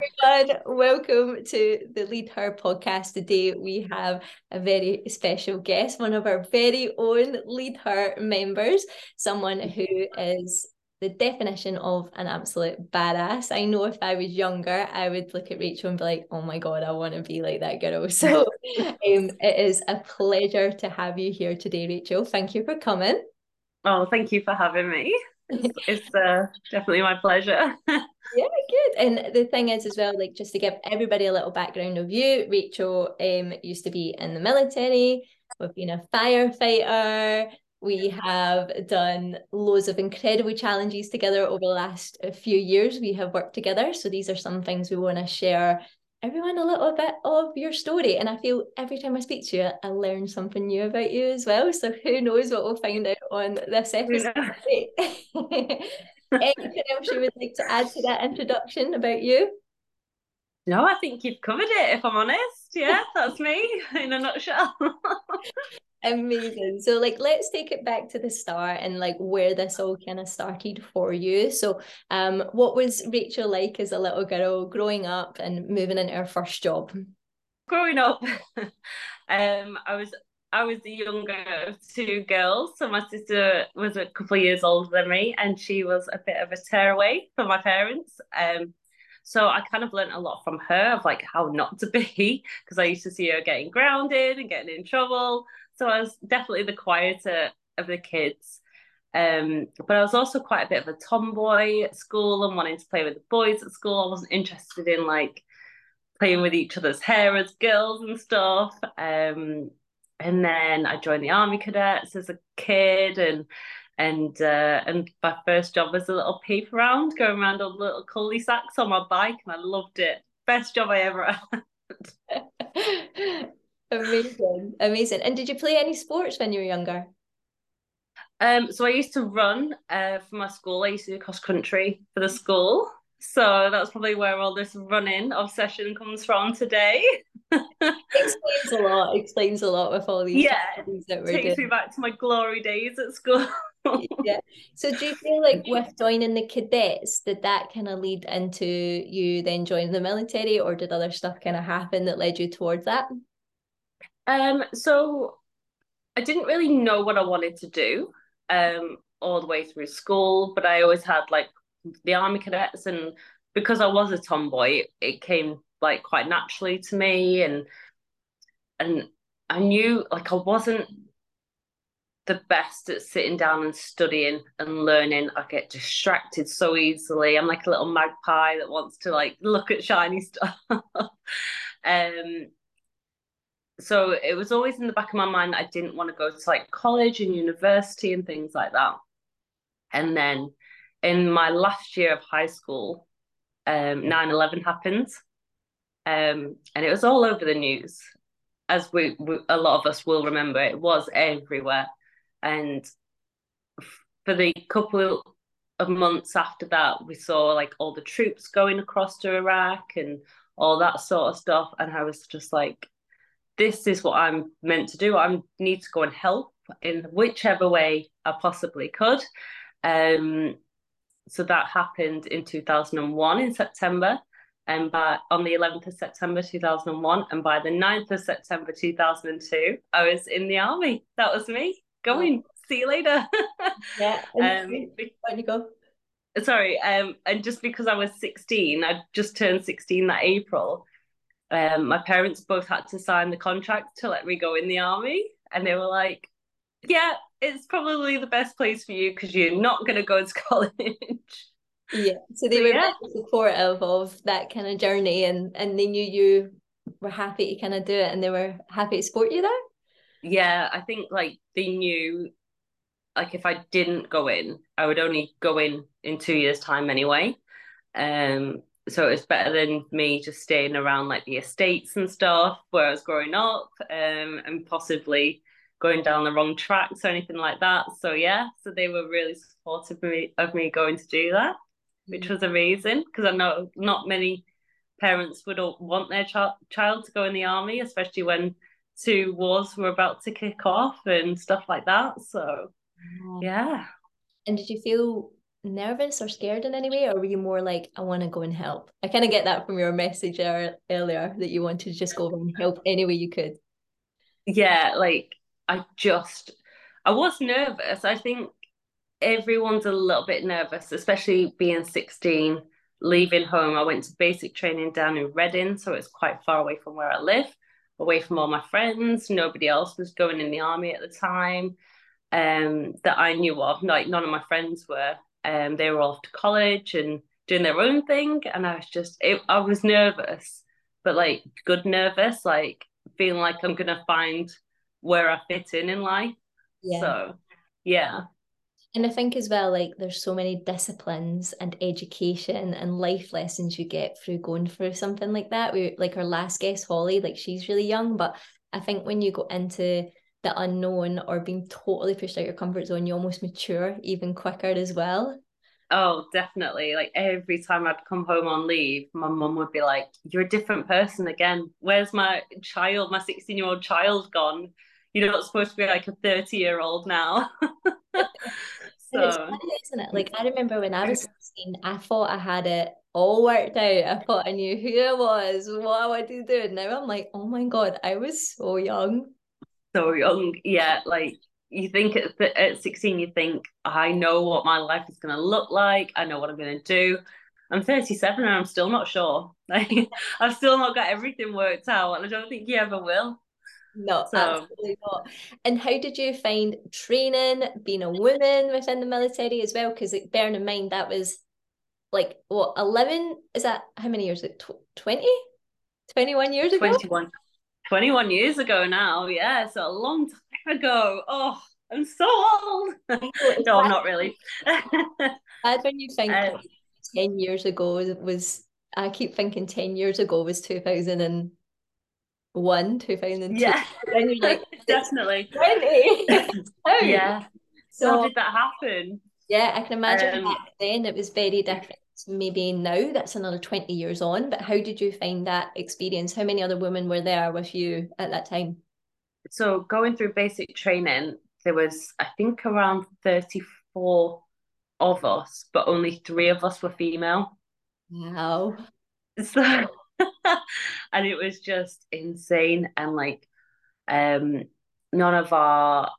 everyone. Welcome to the Lead Her podcast. Today we have a very special guest, one of our very own Lead Her members, someone who is the definition of an absolute badass. I know if I was younger, I would look at Rachael and be like, oh my God, I want to be like that girl. So um, it is a pleasure to have you here today, Rachael. Thank you for coming. Oh, thank you for having me. It's, it's uh, definitely my pleasure. yeah, good. And the thing is, as well, like just to give everybody a little background of you, Rachael um, used to be in the military. We've been a firefighter. We have done loads of incredible challenges together over the last few years. We have worked together. So these are some things we want to share everyone a little bit of your story. And I feel every time I speak to you, I learn something new about you as well. So who knows what we'll find out on this episode. Anything else you would like to add to that introduction about you? No, I think you've covered it, if I'm honest. Yeah, that's me in a nutshell. Amazing. So like let's take it back to the start and like where this all kind of started for you. So um what was Rachael like as a little girl growing up and moving into her first job? Growing up, um I was I was the younger of two girls. So my sister was a couple of years older than me and she was a bit of a tearaway for my parents. Um so I kind of learned a lot from her of like how not to be because I used to see her getting grounded and getting in trouble. So I was definitely the quieter of the kids. Um, but I was also quite a bit of a tomboy at school and wanting to play with the boys at school. I wasn't interested in like playing with each other's hair as girls and stuff. Um, and then I joined the army cadets as a kid and and uh, and my first job was a little peep around, going around on little cul-de-sacs on my bike, and I loved it. Best job I ever had. Amazing, amazing. And did you play any sports when you were younger? Um, so I used to run uh, for my school. I used to do cross country for the school. So that's probably where all this running obsession comes from today. explains a lot. Explains a lot with all these. Yeah, that we're takes doing. me back to my glory days at school. yeah. So do you feel like with joining the cadets, did that kind of lead into you then joining the military, or did other stuff kind of happen that led you towards that? Um, so I didn't really know what I wanted to do um all the way through school, but I always had like the army cadets and because I was a tomboy, it came like quite naturally to me and and I knew like I wasn't the best at sitting down and studying and learning. I get distracted so easily. I'm like a little magpie that wants to like look at shiny stuff. um so it was always in the back of my mind that I didn't want to go to like college and university and things like that. And then in my last year of high school, um, 9-11 happened. Um, and it was all over the news. As we, we, a lot of us will remember, it was everywhere. And for the couple of months after that, we saw like all the troops going across to Iraq and all that sort of stuff. And I was just like, this is what I'm meant to do. I need to go and help in whichever way I possibly could. Um, so that happened in 2001 in September. And by on the 11th of September 2001, and by the 9th of September 2002, I was in the army. That was me going. See you later. yeah. um, you go. Sorry. Um, and just because I was 16, I just turned 16 that April um, my parents both had to sign the contract to let me go in the army, and they were like, "Yeah, it's probably the best place for you because you're not going to go to college." Yeah, so they so, were yeah. supportive of that kind of journey, and and they knew you were happy to kind of do it, and they were happy to support you there. Yeah, I think like they knew, like if I didn't go in, I would only go in in two years' time anyway. Um, so it's better than me just staying around like the estates and stuff where I was growing up um, and possibly going down the wrong tracks or anything like that. So yeah, so they were really supportive of me, of me going to do that, which was amazing because I know not many parents would want their ch- child to go in the army, especially when two wars were about to kick off and stuff like that. So yeah. And did you feel nervous or scared in any way, or were you more like, I want to go and help? I kind of get that from your message earlier that you wanted to just go and help any way you could. Yeah, like I just, I was nervous. I think everyone's a little bit nervous, especially being 16, leaving home. I went to basic training down in Reading, so it's quite far away from where I live, away from all my friends. Nobody else was going in the army at the time um, that I knew of. Like none of my friends were. Um, they were off to college and doing their own thing, and I was just, it, I was nervous, but like good nervous, like feeling like I'm gonna find where I fit in in life. Yeah. So, yeah. And I think as well, like there's so many disciplines and education and life lessons you get through going through something like that. We like our last guest, Holly, like she's really young, but I think when you go into the unknown or being totally pushed out your comfort zone, you almost mature even quicker as well. Oh, definitely. Like every time I'd come home on leave, my mum would be like, You're a different person again. Where's my child, my 16 year old child gone? You're not supposed to be like a 30 year old now. so it's funny, isn't it? Like I remember when I was 16, I thought I had it all worked out. I thought I knew who I was, what I wanted to do. And now I'm like, oh my God, I was so young. So young. Yeah, like you think at, at 16 you think i know what my life is going to look like i know what i'm going to do. I'm 37 and i'm still not sure. Like i've still not got everything worked out and i don't think you ever will. No so. absolutely not. And how did you find training being a woman within the military as well? Because bearing in mind that was like what 11 is that how many years 20 21 years ago? 21 21 years ago now yeah so a long time ago. Oh, I'm so old. no, I'm not really. Bad when you think um, 10 years ago was, I keep thinking 10 years ago was 2001, 2002. Yeah. then you're like, definitely. 20. yeah. So, how did that happen? Yeah, I can imagine um, back then it was very different. Maybe now that's another 20 years on, but how did you find that experience? How many other women were there with you at that time? so going through basic training, there was I think around 34 of us, but only three of us were female. Wow. So and it was just insane. And like um none of our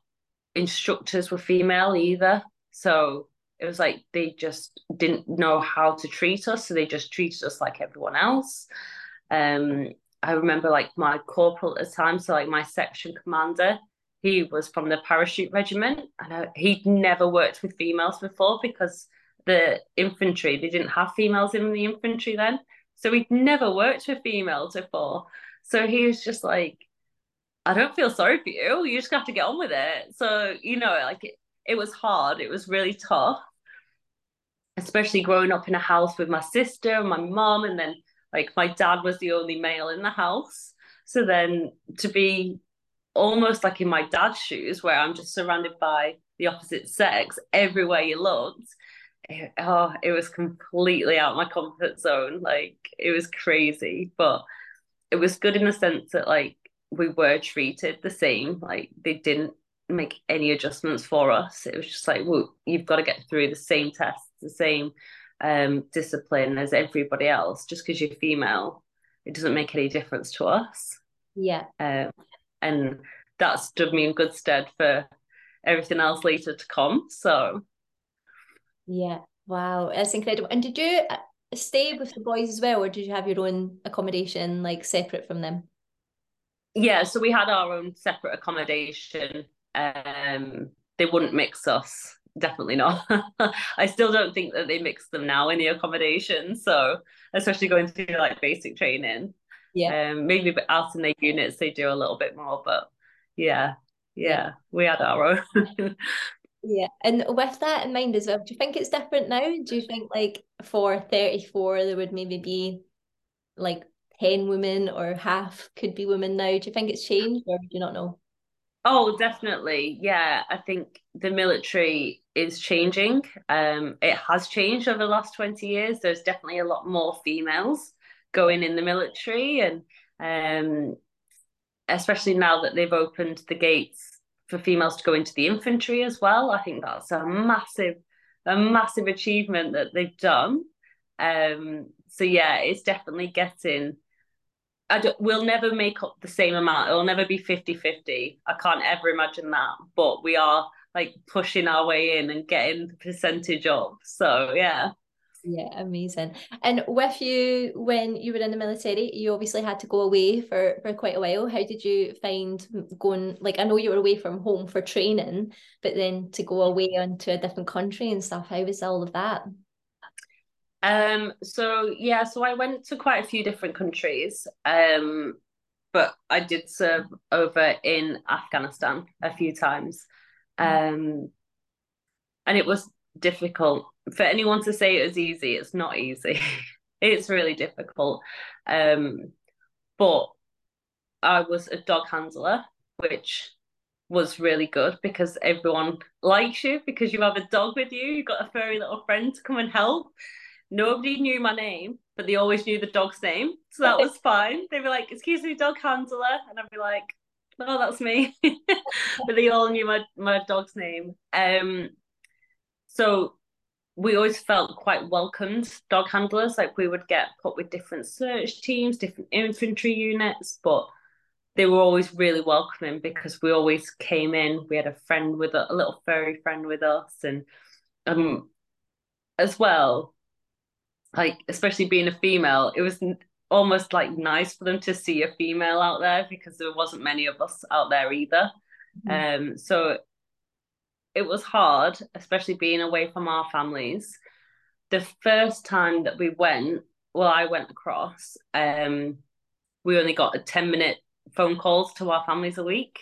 instructors were female either. So it was like they just didn't know how to treat us, so they just treated us like everyone else. Um, I remember like my corporal at the time, so like my section commander, he was from the parachute regiment, and I, he'd never worked with females before because the infantry they didn't have females in the infantry then, so he'd never worked with females before. So he was just like, I don't feel sorry for you. You just have to get on with it. So you know, like it, it was hard. It was really tough, especially growing up in a house with my sister and my mom, and then like my dad was the only male in the house. So then to be almost like in my dad's shoes, where I'm just surrounded by the opposite sex everywhere you looked, it, oh, it was completely out my comfort zone. Like it was crazy, but it was good in the sense that like we were treated the same. Like they didn't make any adjustments for us. It was just like, well, you've got to get through the same tests, the same um, discipline as everybody else. Just because you're female, it doesn't make any difference to us. Yeah. Um, and that stood me in good stead for everything else later to come. So, yeah, wow, that's incredible. And did you uh, stay with the boys as well, or did you have your own accommodation like separate from them? Yeah, so we had our own separate accommodation. Um, they wouldn't mix us definitely not. I still don't think that they mix them now in the accommodation. So especially going through like basic training. Yeah. Um, maybe out in their units they do a little bit more, but yeah, yeah, yeah. we had our own. yeah. And with that in mind as well, do you think it's different now? Do you think like for 34 there would maybe be like 10 women or half could be women now? Do you think it's changed or do you not know? Oh, definitely. Yeah, I think the military is changing. Um, it has changed over the last 20 years. There's definitely a lot more females going in the military, and um, especially now that they've opened the gates for females to go into the infantry as well. I think that's a massive a massive achievement that they've done. Um, so yeah, it's definitely getting. I don't, we'll never make up the same amount. It'll never be 50-50. I can't ever imagine that. But we are like pushing our way in and getting the percentage up. So yeah. Yeah, amazing. And with you, when you were in the military, you obviously had to go away for for quite a while. How did you find going? Like, I know you were away from home for training, but then to go away onto a different country and stuff. How was all of that? Um. So yeah. So I went to quite a few different countries. Um. But I did serve over in Afghanistan a few times. Mm. Um. And it was difficult for anyone to say it was easy it's not easy it's really difficult um but i was a dog handler which was really good because everyone likes you because you have a dog with you you've got a furry little friend to come and help nobody knew my name but they always knew the dog's name. So that was fine. They'd be like excuse me dog handler. And i'd be like oh that's me. But they all knew my my dog's name. Um so we always felt quite welcomed dog handlers. Like we would get put with different search teams different infantry units but they were always really welcoming because we always came in. We had a friend with a, a little furry friend with us and um as well like especially being a female it was almost like nice for them to see a female out there because there wasn't many of us out there either mm-hmm. um so it was hard, especially being away from our families. The first time that we went, well, I went across, um, we only got a 10 minute phone calls to our families a week.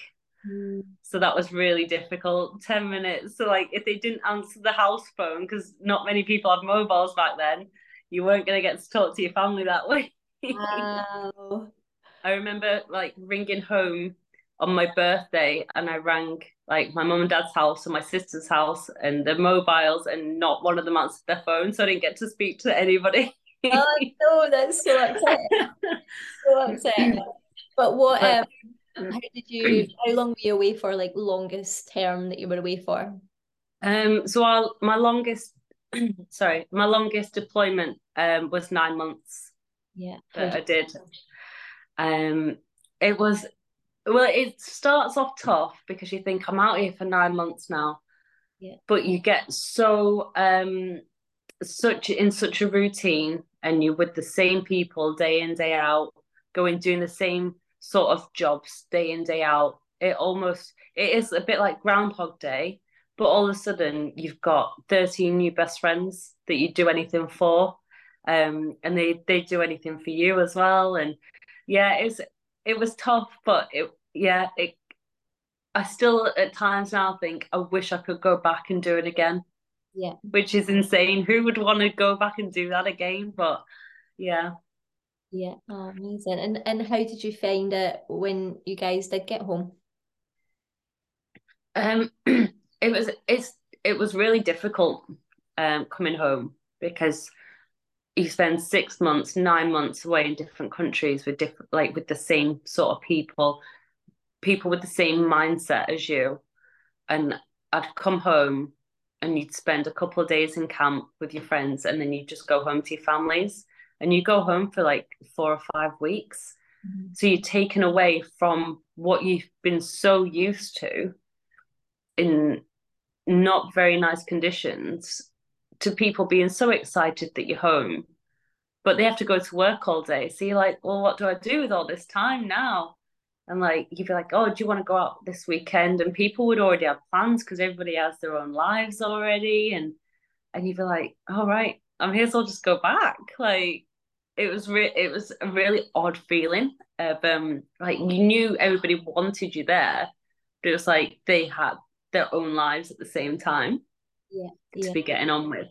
Mm. So that was really difficult. 10 minutes. So, like, if they didn't answer the house phone, because not many people had mobiles back then, you weren't going to get to talk to your family that way. Wow. I remember like ringing home on my birthday and I rang like my mum and dad's house and my sister's house and their mobiles and not one of them answered their phone so I didn't get to speak to anybody. oh no, that's so upsetting. so upsetting. But what um how did you how long were you away for like longest term that you were away for? Um so our, my longest sorry, my longest deployment um was nine months. Yeah. That I did. Um it was well, it starts off tough because you think I'm out here for nine months now. Yeah. But you get so um such in such a routine and you're with the same people day in, day out, going doing the same sort of jobs day in, day out. It almost it is a bit like Groundhog Day, but all of a sudden you've got 13 new best friends that you do anything for. Um and they they do anything for you as well. And yeah, it's it was tough, but it yeah, it I still at times now think I wish I could go back and do it again. Yeah. Which is insane. Who would want to go back and do that again? But yeah. Yeah. Oh, amazing. And and how did you find it when you guys did get home? Um it was it's it was really difficult um coming home because you spend six months, nine months away in different countries with different like with the same sort of people, people with the same mindset as you. And I'd come home and you'd spend a couple of days in camp with your friends and then you just go home to your families and you go home for like four or five weeks. Mm-hmm. So you're taken away from what you've been so used to in not very nice conditions to people being so excited that you're home, but they have to go to work all day. So you're like, well, what do I do with all this time now? And like you'd be like, oh, do you want to go out this weekend? And people would already have plans because everybody has their own lives already. And and you'd be like, all right, I may as well just go back. Like it was re- it was a really odd feeling of um like you knew everybody wanted you there, but it was like they had their own lives at the same time yeah, to be getting on with.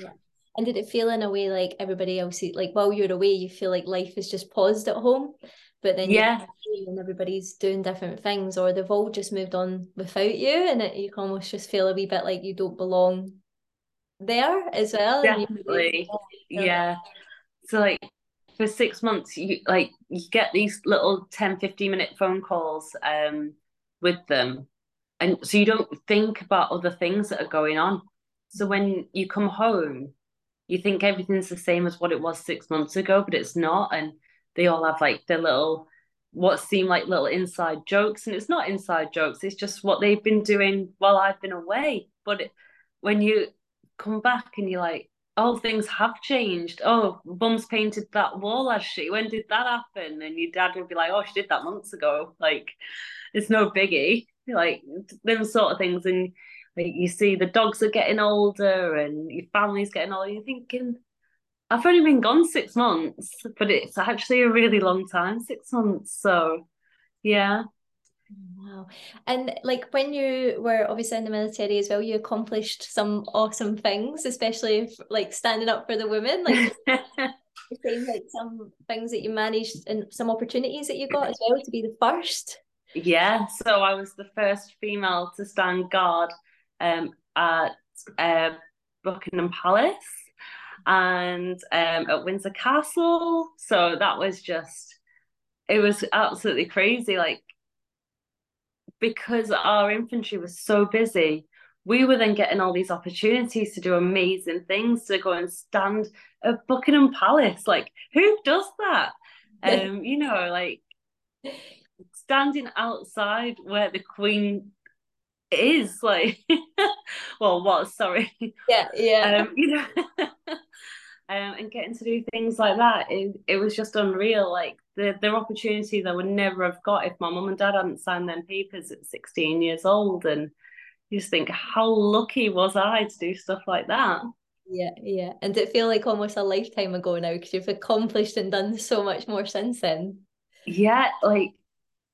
Yeah. And did it feel in a way like everybody else, like while you're away, you feel like life is just paused at home, but then yeah, and everybody's doing different things, or they've all just moved on without you, and it, you can almost just feel a wee bit like you don't belong there as well. Definitely, yeah. So like for six months, you like you get these little 10, 15 minute phone calls um with them and so you don't think about other things that are going on. So when you come home, you think everything's the same as what it was six months ago, but it's not. And they all have like their little what seem like little inside jokes. And it's not inside jokes. It's just what they've been doing while i've been away. But it, when you come back and you're like oh things have changed. Oh mum's painted that wall has she when did that happen? And your dad would be like oh she did that months ago. Like it's no biggie like them sort of things and like you see the dogs are getting older and your family's getting older you're thinking I've only been gone six months, but it's actually a really long time, six months. So, yeah. Wow. And like when you were obviously in the military as well, you accomplished some awesome things, especially if, like standing up for the women. Like saying like some things that you managed and some opportunities that you got as well to be the first. Yeah. So I was the first female to stand guard um at uh, Buckingham Palace and um, at Windsor Castle. So that was just, it was absolutely crazy. Like, because our infantry was so busy, we were then getting all these opportunities to do amazing things to go and stand at Buckingham Palace. Like, who does that? Um, you know, like standing outside where the Queen is like well what sorry. Yeah yeah. Um, you know um, and getting to do things like that it, it was just unreal like the the opportunities I would never have got if my mum and dad hadn't signed them papers at 16 years old and you just think how lucky was I to do stuff like that? Yeah yeah. And it feel like almost a lifetime ago now because you've accomplished and done so much more since then. Yeah like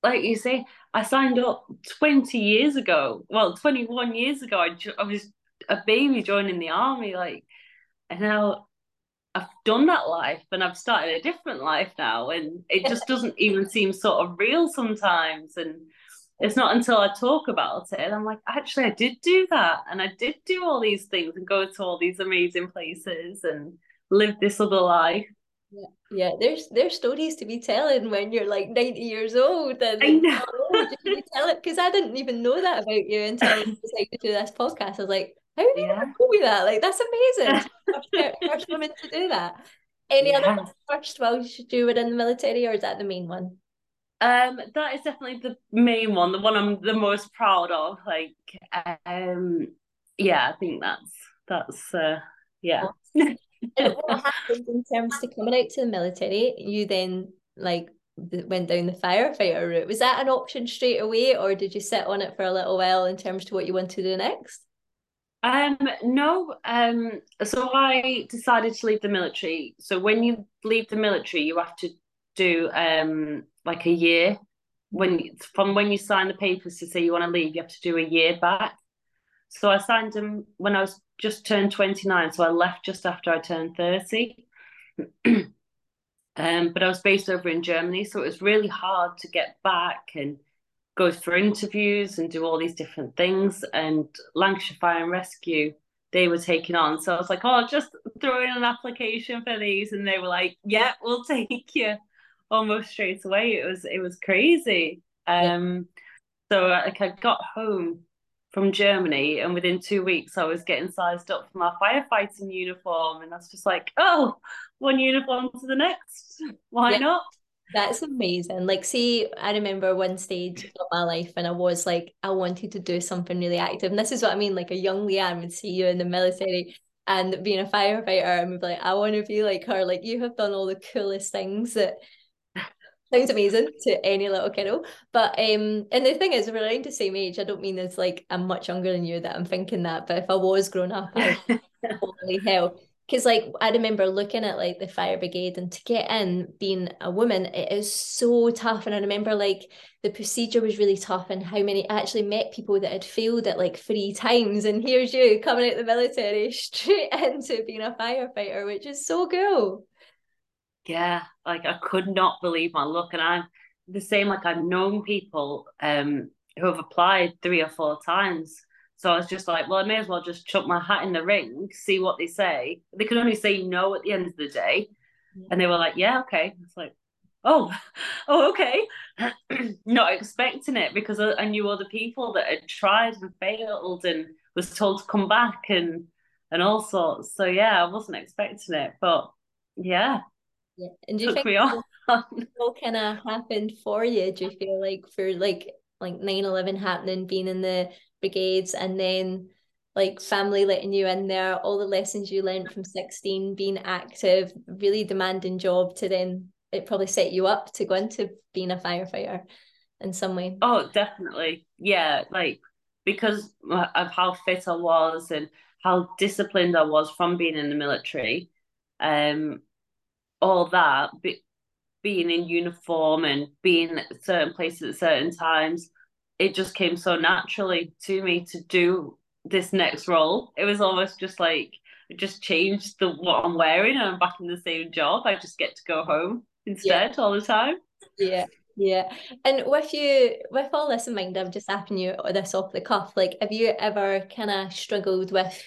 like you say I signed up 20 years ago. Well 21 years ago I, I was a baby joining the army like and now I've done that life and I've started a different life now and it just doesn't even seem sort of real sometimes and it's not until I talk about it and I'm like actually I did do that and I did do all these things and go to all these amazing places and live this other life yeah, yeah. There's there's stories to be telling when you're like 90 years old and I know. you tell it because I didn't even know that about you until I decided to do this podcast. I was like, how yeah. you know that? Like that's amazing. first, first woman to do that. Any yeah. other first while you should were in the military, or is that the main one? Um, that is definitely the main one, the one I'm the most proud of. Like, um, yeah, I think that's that's uh, yeah. and what happened in terms to coming out to the military? You then like went down the firefighter route. Was that an option straight away, or did you sit on it for a little while in terms to what you want to do next? Um, no. Um, so I decided to leave the military. So when you leave the military, you have to do um like a year. When from when you sign the papers to say you want to leave, you have to do a year back. So I signed them when I was just turned 29. So I left just after I turned 30. um, but I was based over in Germany, so it was really hard to get back and go for interviews and do all these different things. And Lancashire Fire and Rescue, they were taking on. So I was like, oh, just throw in an application for these. And they were like, yeah, we'll take you almost straight away. It was it was crazy. Um, so like I got home from Germany, and within two weeks, I was getting sized up for my firefighting uniform, and that's just like, oh, one uniform to the next. Why yeah. not? That's amazing. Like, see, I remember one stage of my life and I was like, I wanted to do something really active. And this is what I mean, like a young Leanne would see you in the military and being a firefighter and be like, I want to be like her. Like, you have done all the coolest things that sounds amazing to any little kiddo. But um, and the thing is, we're around the same age. I don't mean it's like I'm much younger than you that I'm thinking that, but if I was grown up, I holy hell because like I remember looking at like the fire brigade and to get in being a woman it is so tough and I remember like the procedure was really tough and how many I actually met people that had failed it like three times and here's you coming out the military straight into being a firefighter which is so cool yeah like I could not believe my luck and I'm the same like I've known people um who have applied three or four times so I was just like, well, I may as well just chuck my hat in the ring, see what they say. They could only say no at the end of the day. And they were like, yeah, okay. It's like, oh, oh, okay. Not expecting it because I knew other people that had tried and failed and was told to come back. And and all sorts. So yeah, I wasn't expecting it, but yeah. Yeah. And do you think what kind of happened for you? Do you feel like for like like 9-11 happening, being in the brigades and then like family letting you in there, all the lessons you learned from 16, being active, really demanding job to then it probably set you up to go into being a firefighter in some way. Oh, definitely. Yeah, like because of how fit I was and how disciplined I was from being in the military, um, all that, be, being in uniform and being at certain places at certain times, it just came so naturally to me to do this next role. It was almost just like it just changed the what I'm wearing and I'm back in the same job. I just get to go home instead yeah. all the time. Yeah. Yeah. And with you with all this in mind, I'm just asking you this off the cuff. Like have you ever kind of struggled with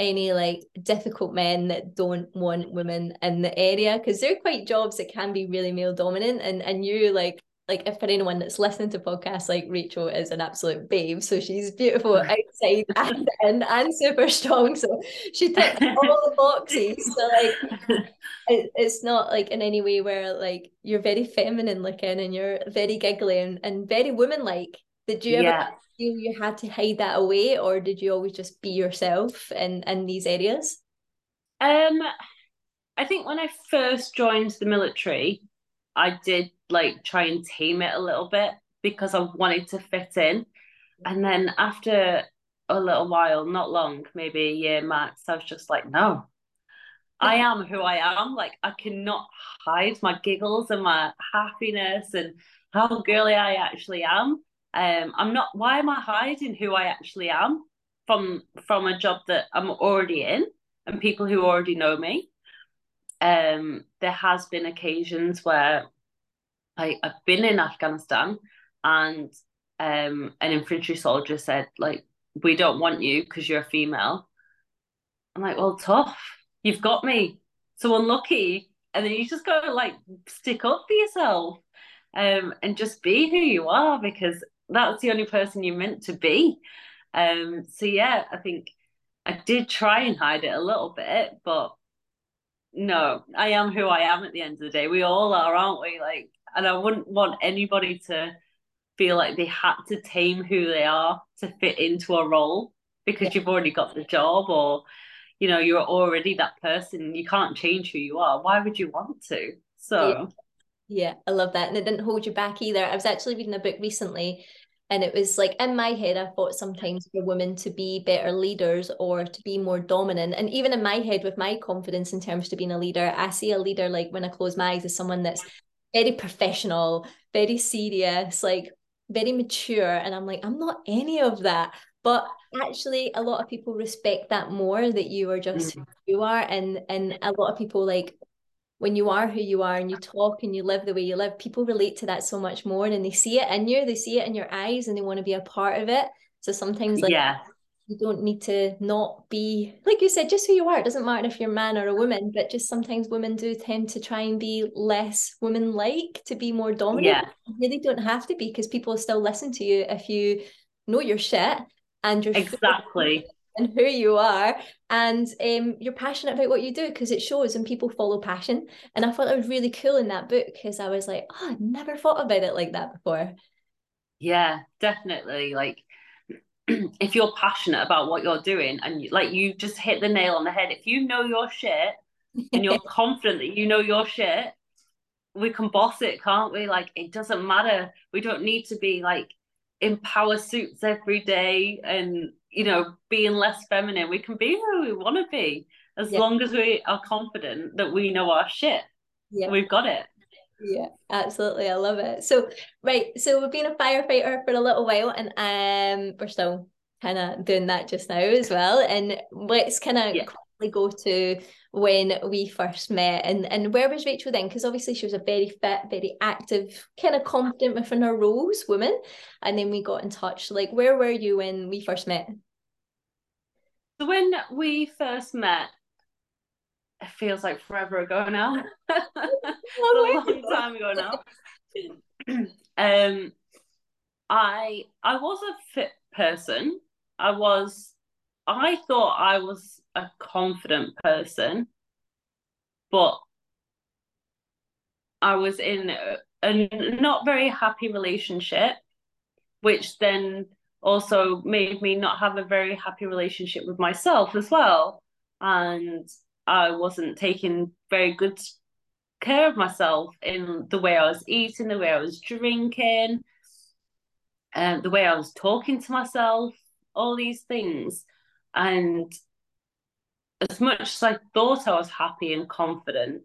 any like difficult men that don't want women in the area? Because they're quite jobs that can be really male dominant and and you like like if for anyone that's listening to podcasts, like Rachael is an absolute babe. So she's beautiful outside and in and super strong. So she ticks all the boxes. So like it, it's not like in any way where like you're very feminine looking and you're very giggly and, and very woman like. Did you ever yeah. feel you had to hide that away or did you always just be yourself in, in these areas? Um I think when I first joined the military, I did like try and tame it a little bit because I wanted to fit in. And then after a little while, not long, maybe a year max, I was just like, no, I am who I am. Like I cannot hide my giggles and my happiness and how girly I actually am. Um, I'm not. Why am I hiding who I actually am from from a job that I'm already in and people who already know me? Um, there has been occasions where I, I've been in Afghanistan and um, an infantry soldier said, like, we don't want you because you're a female. I'm like, well, tough. You've got me. So unlucky. And then you just gotta like stick up for yourself um, and just be who you are because that's the only person you're meant to be. Um, so yeah, I think I did try and hide it a little bit, but no, I am who I am at the end of the day. We all are, aren't we? Like and I wouldn't want anybody to feel like they had to tame who they are to fit into a role because yeah. you've already got the job or you know you're already that person you can't change who you are why would you want to so yeah, yeah I love that and it didn't hold you back either I was actually reading a book recently and it was like in my head, I thought sometimes for women to be better leaders or to be more dominant. And even in my head, with my confidence in terms to being a leader, I see a leader like when I close my eyes as someone that's very professional, very serious, like very mature. And I'm like, I'm not any of that. But actually, a lot of people respect that more that you are just mm-hmm. who you are. And and a lot of people like when you are who you are and you talk and you live the way you live, people relate to that so much more and they see it in you, they see it in your eyes and they want to be a part of it. So sometimes like yeah. you don't need to not be like you said just who you are. It doesn't matter if you're a man or a woman but just sometimes women do tend to try and be less woman like to be more dominant. Yeah. you really don't have to be because people still listen to you if you know your shit and you're exactly and who you are and um, you're passionate about what you do because it shows and people follow passion. And i thought that was really cool in that book because i was like oh i never thought about it like that before. Yeah definitely like if you're passionate about what you're doing and you, like you just hit the nail on the head if you know your shit and you're confident that you know your shit we can boss it can't we? Like it doesn't matter. We don't need to be like in power suits every day and you know being less feminine we can be who we want to be as yeah. long as we are confident that we know our shit yeah we've got it yeah, absolutely. I love it. So, right. So we've been a firefighter for a little while and um we're still kind of doing that just now as well. And let's kind of yeah. Go to when we first met and and where was Rachael then? Because obviously she was a very fit, very active, kind of confident within her roles, woman. And then we got in touch. Like, where were you when we first met? So when we first met, it feels like forever ago now. a long time ago now. um, I I was a fit person. I was I thought I was a confident person, but I was in a, a not very happy relationship, which then also made me not have a very happy relationship with myself as well. And I wasn't taking very good care of myself in the way I was eating, the way I was drinking, and um, the way I was talking to myself, all these things. And as much as I thought I was happy and confident,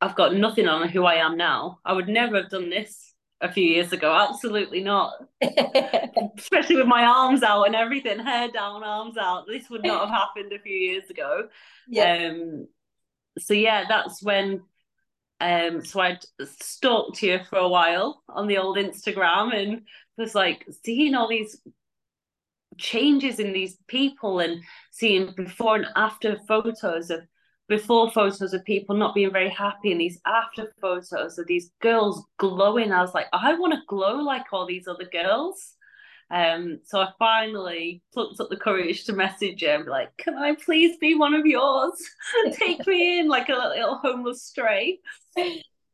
I've got nothing on who I am now. I would never have done this a few years ago. Absolutely not. Especially with my arms out and everything, hair down, arms out. This would not have happened a few years ago. Yeah. Um, so yeah, that's when um so I'd stalked you for a while on the old Instagram and was like seeing all these changes in these people and seeing before and after photos of before photos of people not being very happy and these after photos of these girls glowing. I was like, I want to glow like all these other girls. Um, so I finally plucked up the courage to message him, like, "Can I please be one of yours? Take me in like a little homeless stray."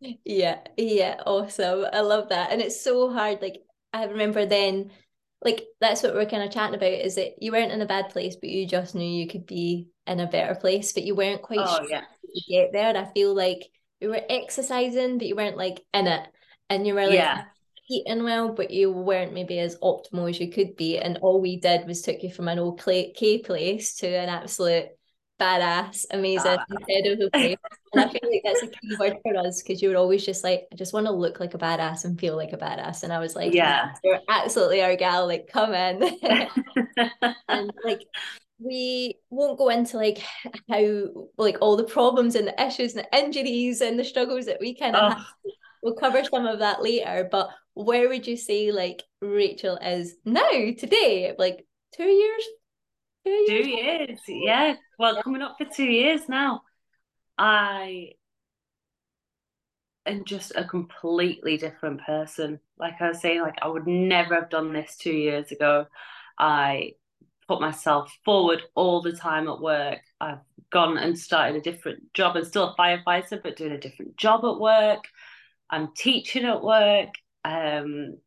Yeah, yeah, awesome. I love that, and it's so hard. Like I remember then like that's what we're kind of chatting about is that you weren't in a bad place but you just knew you could be in a better place but you weren't quite oh, sure yeah. to get there and i feel like you were exercising but you weren't like in it and you were like yeah. eating well but you weren't maybe as optimal as you could be and all we did was took you from an old K place to an absolute badass, amazing, place. And I feel like that's a key word for us because you were always just like, I just want to look like a badass and feel like a badass. And I was like, Yeah, you're absolutely our gal, like come in. and like we won't go into like how like all the problems and the issues and the injuries and the struggles that we kind of oh. have. We'll cover some of that later, but where would you say like Rachael is now today? Like two years, Two years. Two years, yeah. Well, coming up for two years now. I am just a completely different person. Like I was saying, like I would never have done this two years ago. I put myself forward all the time at work. I've gone and started a different job. I'm still a firefighter, but doing a different job at work. I'm teaching at work. Um,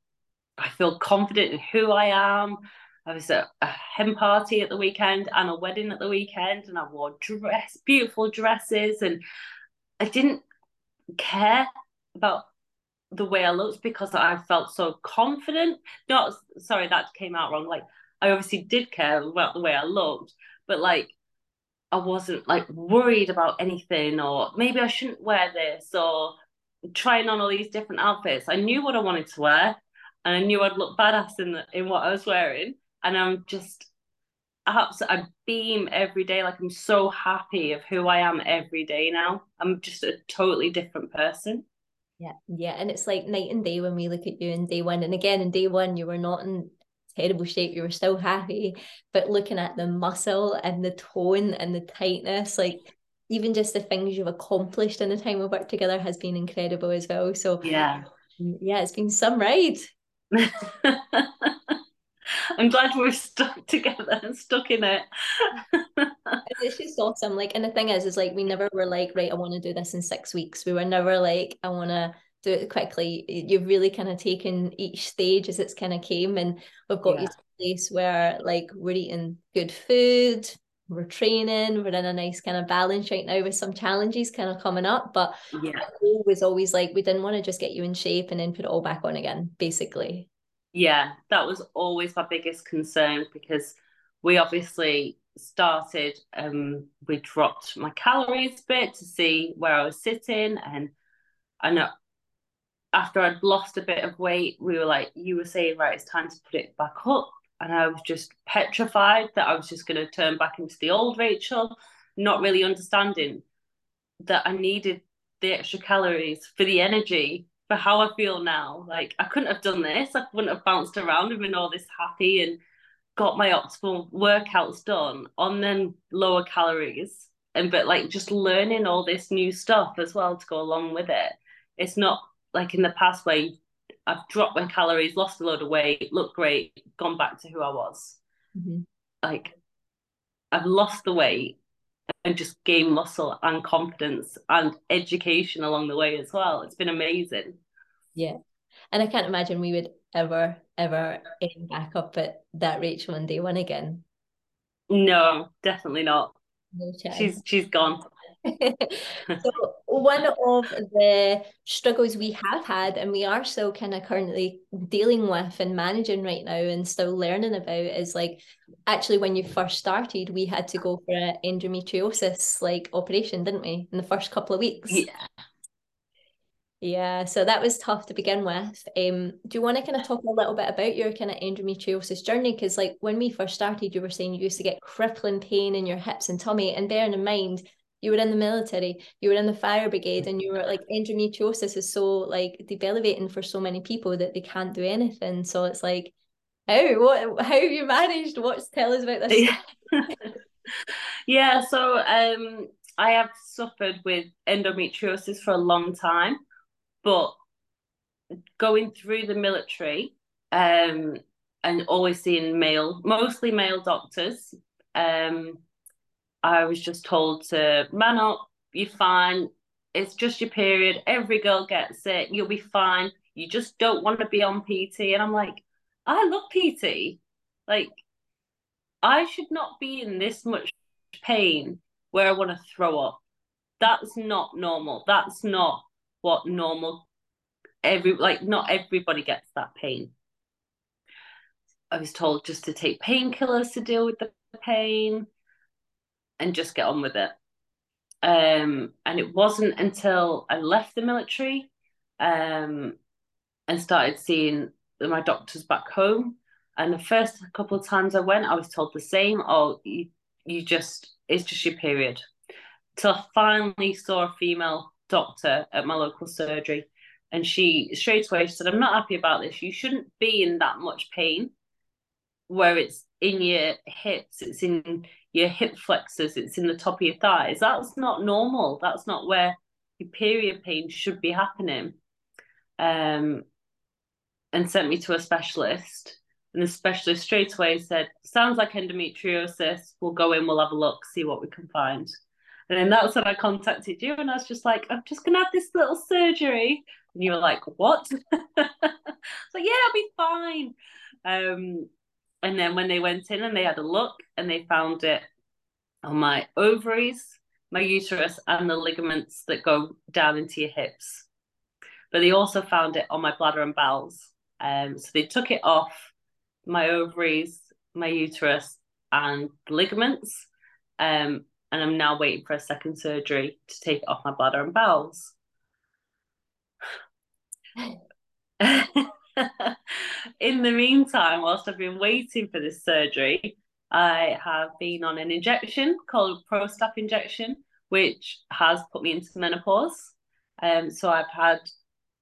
I feel confident in who I am. I was at a hen party at the weekend and a wedding at the weekend, and I wore dress, beautiful dresses, and I didn't care about the way I looked because I felt so confident. Not sorry, that came out wrong. Like I obviously did care about the way I looked, but like I wasn't like worried about anything, or maybe I shouldn't wear this, or trying on all these different outfits. I knew what I wanted to wear, and I knew I'd look badass in the, in what I was wearing and I'm just I beam every day. Like I'm so happy of who I am every day now. I'm just a totally different person. Yeah, yeah, and it's like night and day when we look at you in day one, and again in day one you were not in terrible shape. You were still happy, but looking at the muscle and the tone and the tightness, like even just the things you've accomplished in the time we've worked together has been incredible as well. So yeah, yeah, it's been some ride. I'm glad we're stuck together and stuck in it. it's just awesome. Like, and the thing is, is like we never were like, right, I want to do this in six weeks. We were never like, I want to do it quickly. You've really kind of taken each stage as it's kind of came, and we've got yeah. you to a place where like we're eating good food, we're training, we're in a nice kind of balance right now with some challenges kind of coming up. But yeah, was always like we didn't want to just get you in shape and then put it all back on again, basically yeah, that was always my biggest concern because we obviously started um we dropped my calories a bit to see where I was sitting and I know after I'd lost a bit of weight, we were like, you were saying, right, it's time to put it back up. And I was just petrified that I was just going to turn back into the old Rachael, not really understanding that I needed the extra calories for the energy for how I feel now. Like I couldn't have done this. I wouldn't have bounced around and been all this happy and got my optimal workouts done on then lower calories. And but like just learning all this new stuff as well to go along with it. It's not like in the past where I've dropped my calories, lost a load of weight, looked great, gone back to who I was. Mm-hmm. Like I've lost the weight and just gain muscle and confidence and education along the way as well. It's been amazing. Yeah. And I can't imagine we would ever, ever aim back up at that Rachael on day one again. No, definitely not. No she's she's gone. so one of the struggles we have had and we are still kind of currently dealing with and managing right now and still learning about is like actually when you first started we had to go for an endometriosis like operation didn't we in the first couple of weeks yeah yeah, so that was tough to begin with. Um, do you want to kind of talk a little bit about your kind of endometriosis journey? Because like when we first started, you were saying you used to get crippling pain in your hips and tummy, and bearing in mind you were in the military, you were in the fire brigade, and you were like endometriosis is so like debilitating for so many people that they can't do anything. So it's like, how what how have you managed? What's tell us about this? yeah, yeah so um, I have suffered with endometriosis for a long time but going through the military um, and always seeing male, mostly male doctors, um, I was just told to man up, you're fine. It's just your period. Every girl gets it. You'll be fine. You just don't want to be on PT. And I'm like, I love PT. Like, I should not be in this much pain where I want to throw up. That's not normal. That's not what normal every like not everybody gets that pain. I was told just to take painkillers to deal with the pain and just get on with it. Um, and it wasn't until I left the military um, and started seeing my doctors back home. And the first couple of times I went, I was told the same. Oh, you, you just, it's just your period. Till I finally saw a female doctor at my local surgery. And she straight away said, I'm not happy about this. You shouldn't be in that much pain where it's in your hips, it's in your hip flexors, it's in the top of your thighs. That's not normal. That's not where your period pain should be happening. Um, and sent me to a specialist. And the specialist straight away said, Sounds like endometriosis. We'll go in, we'll have a look, see what we can find. And then that's when I contacted you, and I was just like, I'm just gonna have this little surgery. And you were like, What? so yeah, I'll be fine. Um, and then when they went in and they had a look and they found it on my ovaries, my uterus, and the ligaments that go down into your hips. But they also found it on my bladder and bowels. Um, so they took it off my ovaries, my uterus, and the ligaments. Um, and I'm now waiting for a second surgery to take off my bladder and bowels. In the meantime, whilst I've been waiting for this surgery, I have been on an injection called Prostap injection, which has put me into menopause. Um, so I've had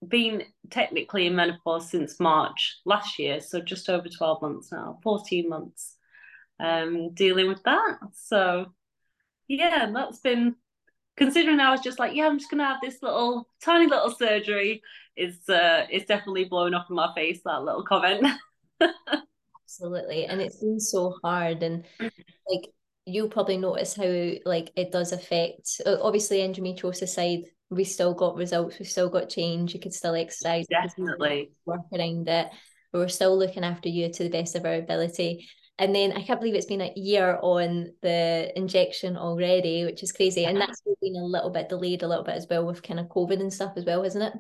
been technically in menopause since March last year, so just over 12 months now, 14 months um, dealing with that. So yeah, that's been considering I was just like, yeah, I'm just gonna have this little tiny little surgery. Is uh, it's definitely blown up in my face that little comment. Absolutely, and it's been so hard, and like you'll probably notice how like it does affect. Obviously, endometriosis side, we still got results, we still got change. You could still exercise, definitely work around it. But we're still looking after you to the best of our ability. And then I can't believe it's been a year on the injection already, which is crazy. And that's been a little bit delayed a little bit as well with kind of COVID and stuff as well, isn't it?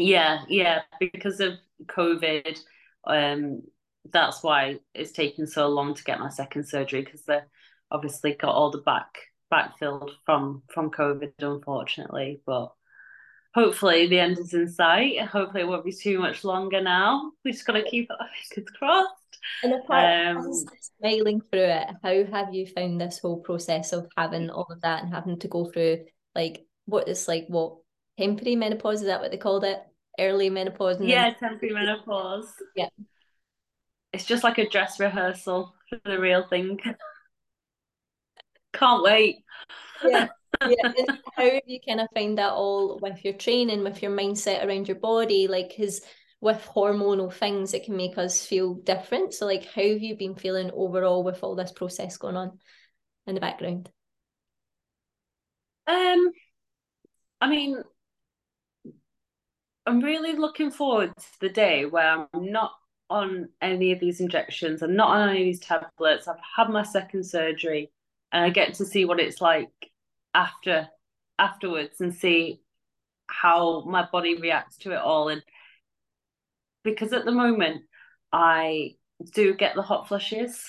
Yeah, yeah. Because of COVID, um, that's why it's taken so long to get my second surgery because they obviously got all the back backfilled from from COVID, unfortunately. But hopefully the end is in sight. Hopefully it won't be too much longer now. We just gotta keep our fingers crossed. And apart um, smiling through it, how have you found this whole process of having all of that and having to go through like what is like what temporary menopause is that what they called it? Early menopause. yeah, temporary menopause. Yeah. It's just like a dress rehearsal for the real thing. Can't wait. Yeah. yeah. how have you kind of find that all with your training, with your mindset around your body? Like, because with hormonal things, it can make us feel different. So, like, how have you been feeling overall with all this process going on? in the background? Um, I mean, I'm really looking forward to the day where I'm not on any of these injections. I'm not on any of these tablets. I've had my second surgery, and I get to see what it's like after afterwards and see how my body reacts to it all. And because at the moment I do get the hot flushes,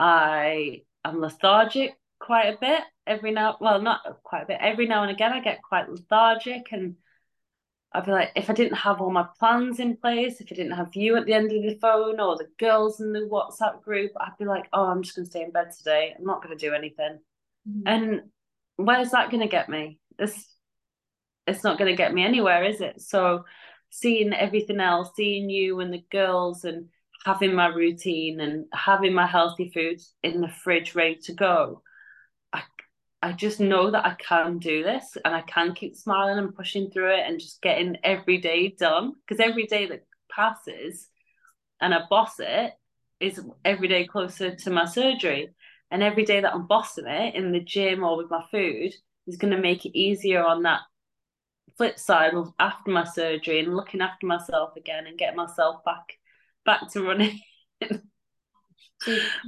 I am lethargic quite a bit every now. Well, not quite a bit. Every now and again, I get quite lethargic and I'd be like, if I didn't have all my plans in place, if I didn't have you at the end of the phone or the girls in the WhatsApp group, I'd be like, oh, I'm just going to stay in bed today. I'm not going to do anything. Mm-hmm. And where's that going to get me? It's, it's not going to get me anywhere, is it? So seeing everything else, seeing you and the girls and having my routine and having my healthy food in the fridge ready to go, I just know that I can do this and I can keep smiling and pushing through it and just getting every day done. Because every day that passes and I boss it is every day closer to my surgery. And every day that I'm bossing it in the gym or with my food is going to make it easier on that flip side of after my surgery and looking after myself again and getting myself back back to running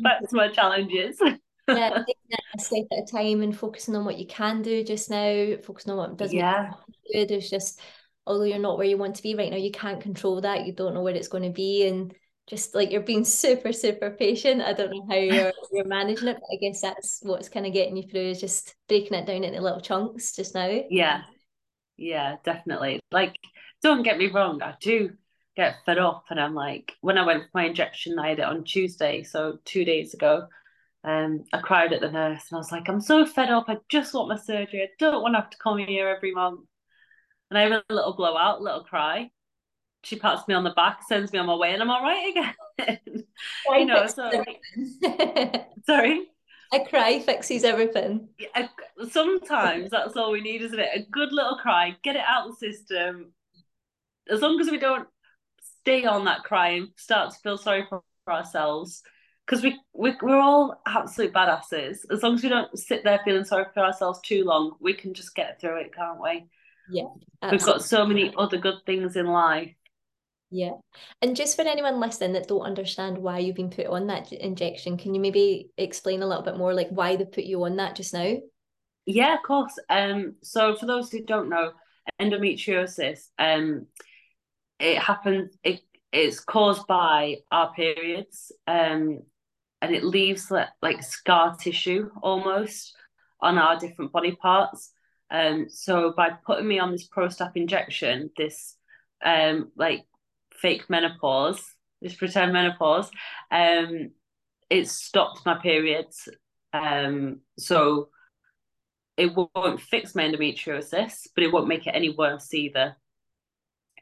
back to my challenges yeah, a step at a time and focusing on what you can do just now, focusing on what doesn't yeah. do. There's just although you're not where you want to be right now, you can't control that. You don't know where it's going to be. And just like you're being super, super patient. I don't know how you're you're managing it, but I guess that's what's kind of getting you through is just breaking it down into little chunks just now. Yeah. Yeah, definitely. Like, don't get me wrong, I do get fed up and I'm like when I went for my injection, I had it on Tuesday, so two days ago. Um, I cried at the nurse and I was like, I'm so fed up. I just want my surgery. I don't want to have to come here every month. And I have a little blowout, little cry. She pats me on the back, sends me on my way, and I'm all right again. you know, so sorry. A cry fixes everything. Yeah, sometimes that's all we need, isn't it? A good little cry, get it out of the system. As long as we don't stay on that cry and start to feel sorry for ourselves, because we, we we're all absolute badasses. As long as we don't sit there feeling sorry for ourselves too long, we can just get through it, can't we? Yeah, absolutely. we've got so many other good things in life. Yeah, and just for anyone listening that don't understand why you've been put on that injection, can you maybe explain a little bit more, like why they put you on that just now? Yeah, of course. Um, so for those who don't know, endometriosis, um, it happens. It it's caused by our periods. Um, and it leaves like, like scar tissue almost on our different body parts. Um, so by putting me on this Prostap injection, this um, like fake menopause, this pretend menopause, um, it stopped my periods. Um, so it won't fix my endometriosis, but it won't make it any worse either.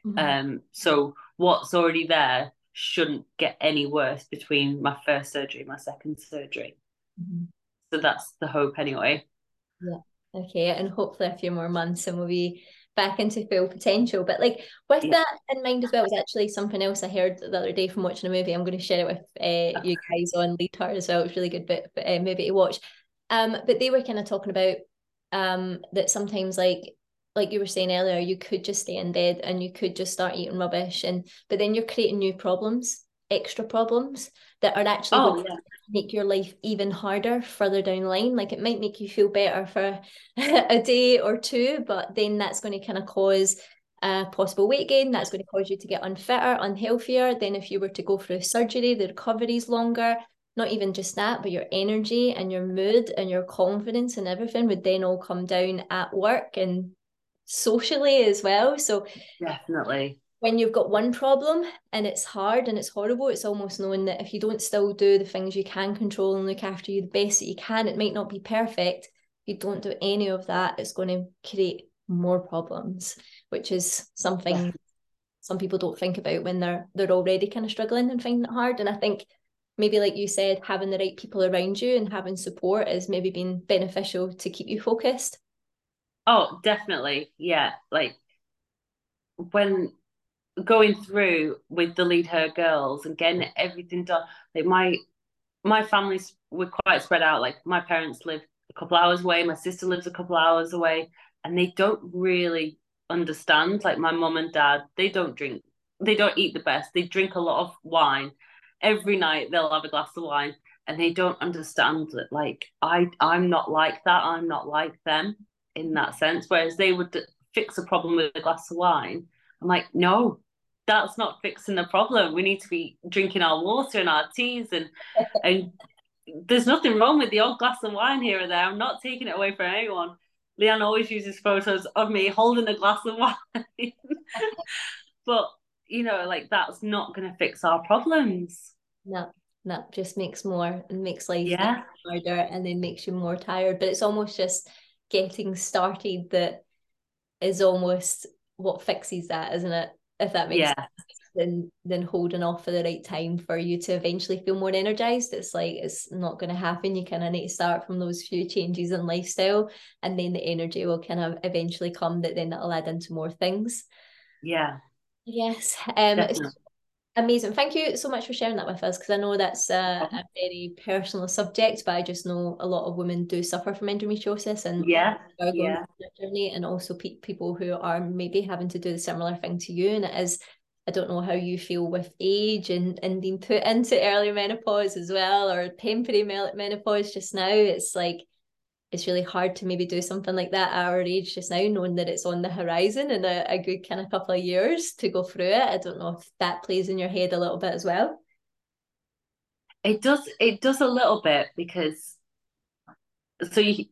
Mm-hmm. Um, so what's already there shouldn't get any worse between my first surgery and my second surgery. Mm-hmm. So that's the hope anyway. Yeah. Okay. And hopefully a few more months and we'll be back into full potential. But like with yeah. that in mind as well, was actually something else I heard the other day from watching a movie. I'm going to share it with uh, you guys on Lead Her as well. It's really good bit, uh, movie to watch. Um, but they were kind of talking about um that sometimes like like you were saying earlier, you could just stay in bed and you could just start eating rubbish, and but then you're creating new problems, extra problems that are actually oh, yeah. make your life even harder further down the line. Like it might make you feel better for a day or two, but then that's going to kind of cause a possible weight gain. That's going to cause you to get unfitter, unhealthier. Then if you were to go through surgery, the recovery is longer. Not even just that, but your energy and your mood and your confidence and everything would then all come down at work and socially as well. So definitely when you've got one problem and it's hard and it's horrible, it's almost knowing that if you don't still do the things you can control and look after you the best that you can, it might not be perfect. If you don't do any of that, it's going to create more problems, which is something yeah. some people don't think about when they're they're already kind of struggling and finding it hard. And I think maybe like you said, having the right people around you and having support is maybe been beneficial to keep you focused. Oh, definitely. Yeah. Like when going through with the Lead Her girls and getting everything done, like my my family's we're quite spread out. Like my parents live a couple hours away, my sister lives a couple hours away, and they don't really understand. Like my mum and dad, they don't drink, they don't eat the best. They drink a lot of wine. Every night they'll have a glass of wine, and they don't understand that. Like I, I'm not like that. I'm not like them in that sense. Whereas they would fix a problem with a glass of wine. I'm like, no, that's not fixing the problem. We need to be drinking our water and our teas and and there's nothing wrong with the odd glass of wine here or there. I'm not taking it away from anyone. Leanne always uses photos of me holding a glass of wine. but you know, like that's not gonna fix our problems. No, no, just makes more and makes life yeah. harder and then makes you more tired. But it's almost just getting started that is almost what fixes that, isn't it? If that makes yeah. sense. Then then holding off for the right time for you to eventually feel more energized. It's like it's not going to happen. You kind of need to start from those few changes in lifestyle, and then the energy will kind of eventually come. That then that'll add into more things. Yeah. Yes. Um. Definitely. Amazing. Thank you so much for sharing that with us because I know that's a, a, very personal subject, but I just know a lot of women do suffer from endometriosis and yeah, yeah. journey, and also pe- people who are maybe having to do the similar thing to you. And it is, I don't know how you feel with age and and being put into early menopause as well or temporary menopause just now. It's like it's really hard to maybe do something like that at our age just now, knowing that it's on the horizon in a, a good kind of couple of years to go through it. I don't know if that plays in your head a little bit as well. It does. It does a little bit because so you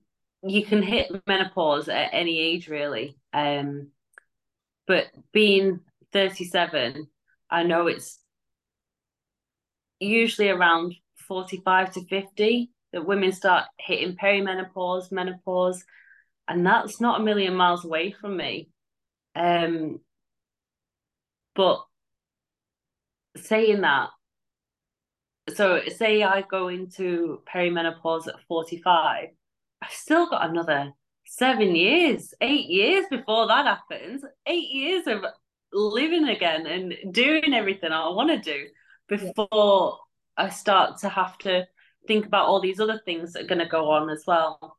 you can hit menopause at any age really. Um, but being thirty seven, I know it's usually around forty five to fifty that women start hitting perimenopause, menopause, and that's not a million miles away from me. Um, but saying that, so say I go into perimenopause at 45, I've still got another seven years, eight years before that happens, eight years of living again and doing everything I want to do before yeah. I start to have to think about all these other things that are going to go on as well.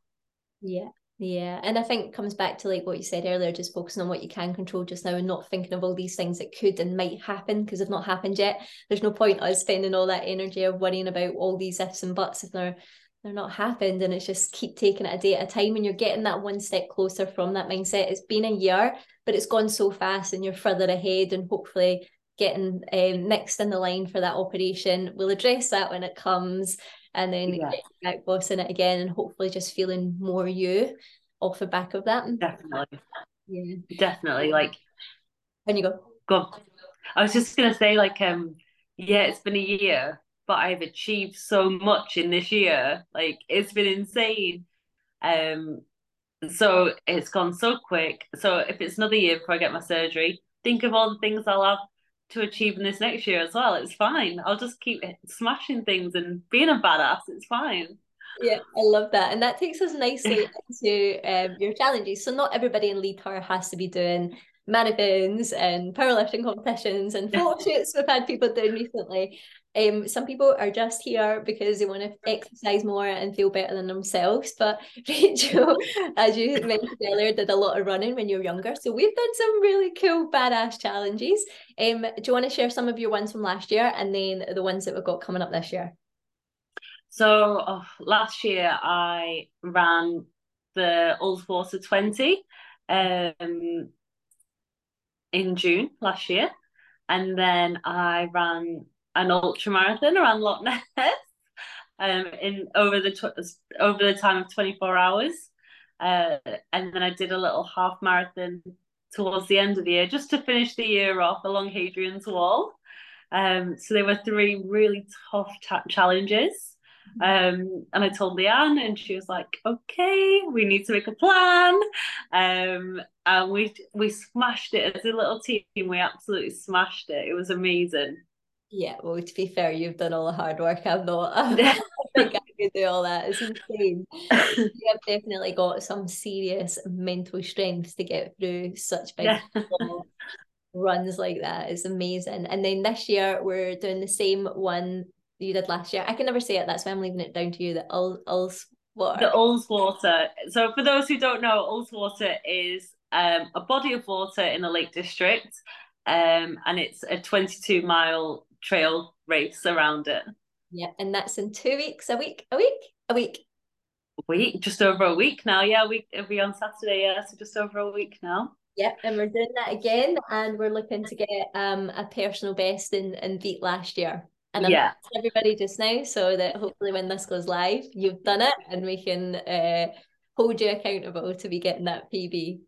Yeah. Yeah. And I think comes back to like what you said earlier, just focusing on what you can control just now and not thinking of all these things that could and might happen because they've not happened yet. There's no point us spending all that energy of worrying about all these ifs and buts if they're they're not happened and it's just keep taking it a day at a time and you're getting that one step closer from that mindset. It's been a year, but it's gone so fast and you're further ahead and hopefully getting um, next in the line for that operation. We'll address that when it comes and then yeah. back bossing it again and hopefully just feeling more you off the back of that. Definitely. Yeah. Definitely. Like when you go. Go. I was just gonna say, like, um, yeah, it's been a year, but I've achieved so much in this year. Like it's been insane. Um so it's gone so quick. So if it's another year before I get my surgery, think of all the things I'll have to achieve in this next year as well. It's fine. I'll just keep smashing things and being a badass. It's fine. Yeah, I love that. And that takes us nicely into um, your challenges. So not everybody in Lead Her has to be doing marathons and powerlifting competitions and photo shoots we've had people doing recently. Um, some people are just here because they want to exercise more and feel better than themselves. But Rachael, as you mentioned earlier, did a lot of running when you were younger. So we've done some really cool, badass challenges. Um, do you want to share some of your ones from last year and then the ones that we've got coming up this year? So oh, last year I ran the Water 20 um, in June last year. And then I ran an ultra marathon around Loch Ness um, in over the tw- over the time of 24 hours. Uh, and then I did a little half marathon towards the end of the year just to finish the year off along Hadrian's Wall. Um, so there were three really tough ta- challenges. Um, and I told Leanne, and she was like, "Okay, we need to make a plan." Um, and we we smashed it as a little team. We absolutely smashed it. It was amazing. Yeah, well, to be fair, you've done all the hard work. I've not. I think I could do all that. It's insane. you have definitely got some serious mental strength to get through such big yeah. runs like that. It's amazing. And then this year we're doing the same one you did last year. I can never say it. That's why I'm leaving it down to you. The Ul Ullswater. The Ullswater. So for those who don't know, Ullswater is um, a body of water in the Lake District, um, and it's a 22 mile trail race around it. Yeah, and that's in two weeks. A week. A week. A week. A week. Just over a week now. Yeah, we it'll be on Saturday. Yeah, so just over a week now. Yep, and we're doing that again, and we're looking to get um a personal best in in beat last year. And I'm yeah, everybody just now, so that hopefully when this goes live, you've done it, and we can uh hold you accountable to be getting that PB.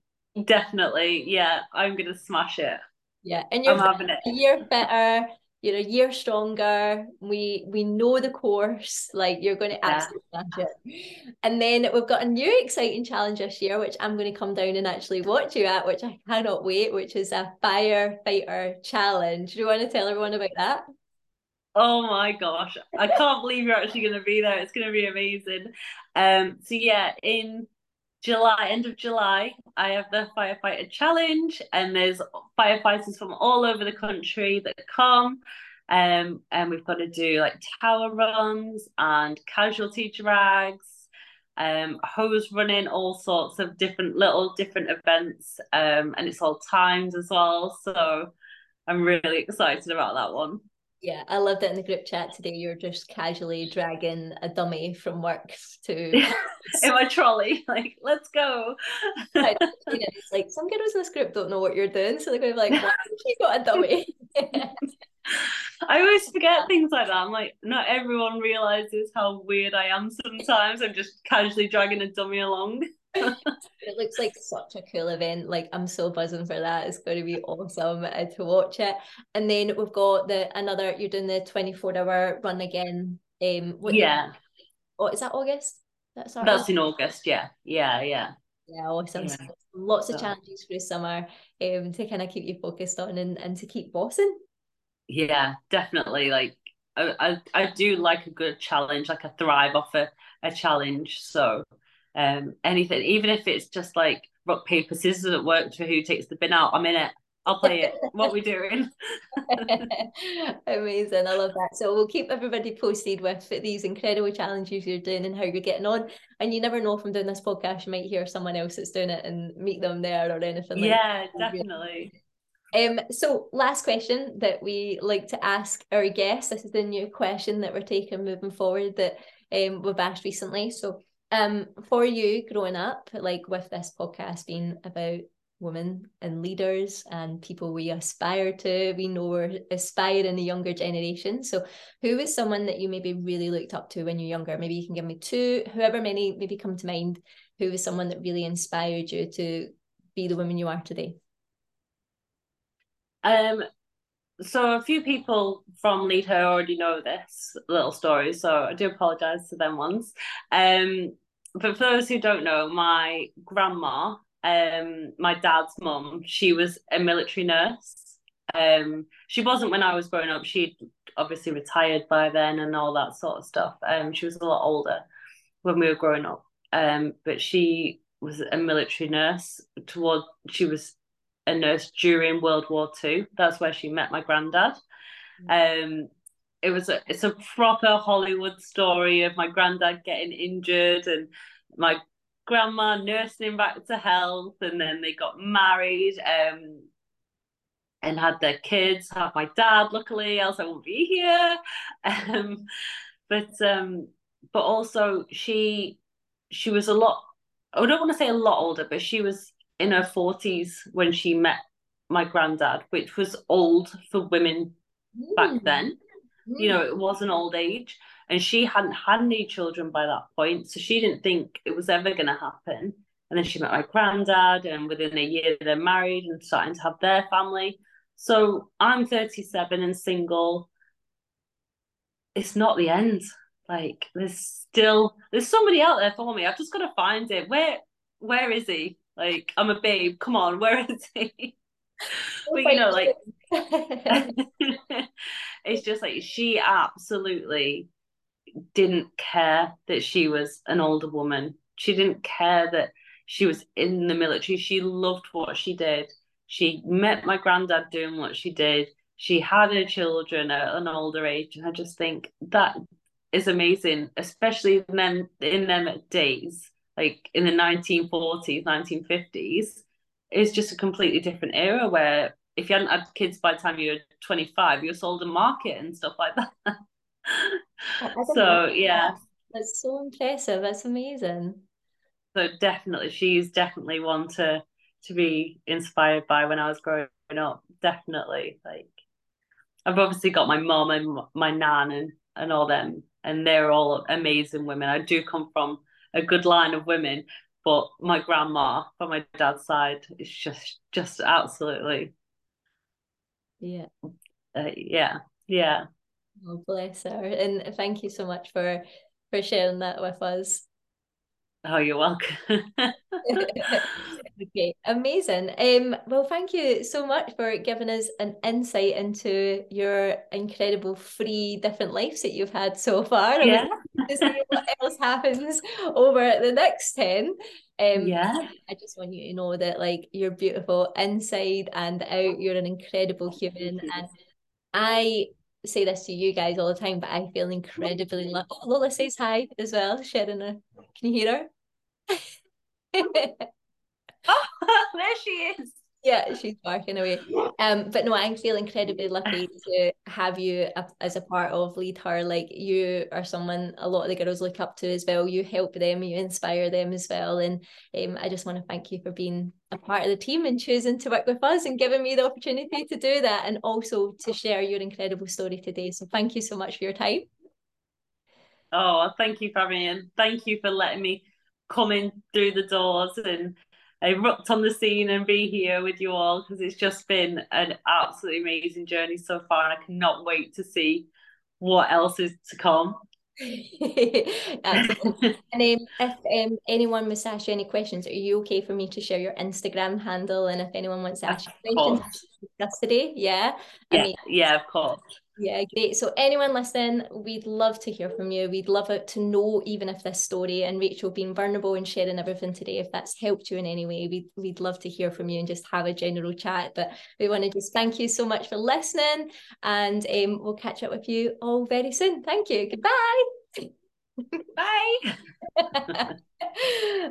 definitely. Yeah, I'm gonna smash it. Yeah, and you're I'm having it. year better, you're a year stronger. We we know the course, like you're going to Yeah. absolutely smash it. And then we've got a new exciting challenge this year, which I'm going to come down and actually watch you at, which I cannot wait, which is a firefighter challenge. Do you want to tell everyone about that? Oh my gosh, I can't believe you're actually going to be there. It's going to be amazing. Um, so yeah, in July, end of July, I have the firefighter challenge, and there's firefighters from all over the country that come. Um, and we've got to do like tower runs and casualty drags, um, hose running, all sorts of different little different events. Um, and it's all timed as well. So I'm really excited about that one. Yeah, I loved it in the group chat today. You're just casually dragging a dummy from work to in my trolley. Like, let's go. it's like some girls in this group don't know what you're doing, so they're going to be like, "Why have you got a dummy?" I always forget things like that. I'm like, not everyone realizes how weird I am sometimes. I'm just casually dragging a dummy along. It looks like such a cool event. Like I'm so buzzing for that. It's going to be awesome uh, to watch it. And then we've got the another. You're doing the 24 hour run again. Um, yeah, oh, is that August? That's our that's in August. Yeah, yeah, yeah. yeah, awesome. yeah. So Lots of So- challenges for the summer um, to kind of keep you focused on and, and to keep bossing. Yeah, definitely. Like, I, I, I do like a good challenge. Like, I thrive off a, a challenge. So, um, anything, even if it's just like rock paper scissors at work for who takes the bin out, I'm in it. I'll play it. what we doing? Amazing. I love that. So we'll keep everybody posted with these incredible challenges you're doing and how you're getting on. And you never know from doing this podcast, you might hear someone else that's doing it and meet them there or anything like Yeah, that. definitely. Um, so last question that we like to ask our guests. This is the new question that we're taking moving forward that um we've asked recently. So um for you growing up, like with this podcast being about women and leaders and people we aspire to, we know we're aspiring the younger generation. So who is someone that you maybe really looked up to when you're younger? Maybe you can give me two, whoever many maybe come to mind. Who was someone that really inspired you to be the woman you are today? Um, so a few people from Lead Her already know this little story, so I do apologise to them once. Um, but for those who don't know, my grandma, um, my dad's mum, she was a military nurse. Um, she wasn't when I was growing up. She'd obviously retired by then and all that sort of stuff. Um, she was a lot older when we were growing up. Um, but she was a military nurse. Toward she was a nurse during World War Two. That's where she met my granddad. Um, it was a it's a proper Hollywood story of my granddad getting injured and my grandma nursing him back to health, and then they got married. Um, and had their kids. Had my dad, luckily, else I wouldn't be here. Um, but um, but also she she was a lot. I don't want to say a lot older, but she was in her forties when she met my granddad, which was old for women back then. You know, mm. it was an old age, and she hadn't had any children by that point, so she didn't think it was ever going to happen. And then she met my granddad, and within a year they're married and starting to have their family. So I'm 37 and single. It's not the end. Like there's still there's somebody out there for me. I've just got to find it. Where where is he? Like I'm a babe. Come on, where is he? but you know, like it's just like she absolutely didn't care that she was an older woman. She didn't care that she was in the military. She loved what she did. She met my granddad doing what she did. she had her children at an older age. And I just think that is amazing, especially in them in them days, like in the 1940s, 1950s, it's just a completely different era where if you hadn't had kids by the time you were 25, you were sold a market and stuff like that. so yeah. That's so impressive. That's amazing. So definitely she's definitely one to to be inspired by when I was growing up. Definitely. Like I've obviously got my mom and my nan and, and all them, and they're all amazing women. I do come from a good line of women, but my grandma from my dad's side is just just absolutely yeah uh, yeah yeah oh bless her and thank you so much for for sharing that with us Oh, you're welcome. okay, amazing. Um, well, thank you so much for giving us an insight into your incredible three different lives that you've had so far. Yeah. to see what else happens over the next 10. Um, yeah. I just want you to know that like you're beautiful inside and out. You're an incredible human. And I say this to you guys all the time, but I feel incredibly lucky. Oh, Lola says hi as well, sharing her. Can you hear her? oh, there she is. Yeah, she's barking away. Um, but no, I feel incredibly lucky to have you as a part of Lead Her. Like you are someone a lot of the girls look up to as well. You help them, you inspire them as well. And um, I just want to thank you for being a part of the team and choosing to work with us and giving me the opportunity to do that and also to share your incredible story today. So thank you so much for your time. Oh, thank you, Fabian. Thank you for letting me come in through the doors and erupt on the scene and be here with you all because it's just been an absolutely amazing journey so far and I cannot wait to see what else is to come. and um, if um, anyone wants to ask you any questions, are you okay for me to share your Instagram handle? And if anyone wants to ask you questions, discuss today, yeah, yeah, I mean, yeah, of course. Yeah, great. So anyone listening, we'd love to hear from you. We'd love it to know even if this story and Rachael being vulnerable and sharing everything today, if that's helped you in any way, we'd, we'd love to hear from you and just have a general chat. But we want to just thank you so much for listening and um, we'll catch up with you all very soon. Thank you. Goodbye. Bye.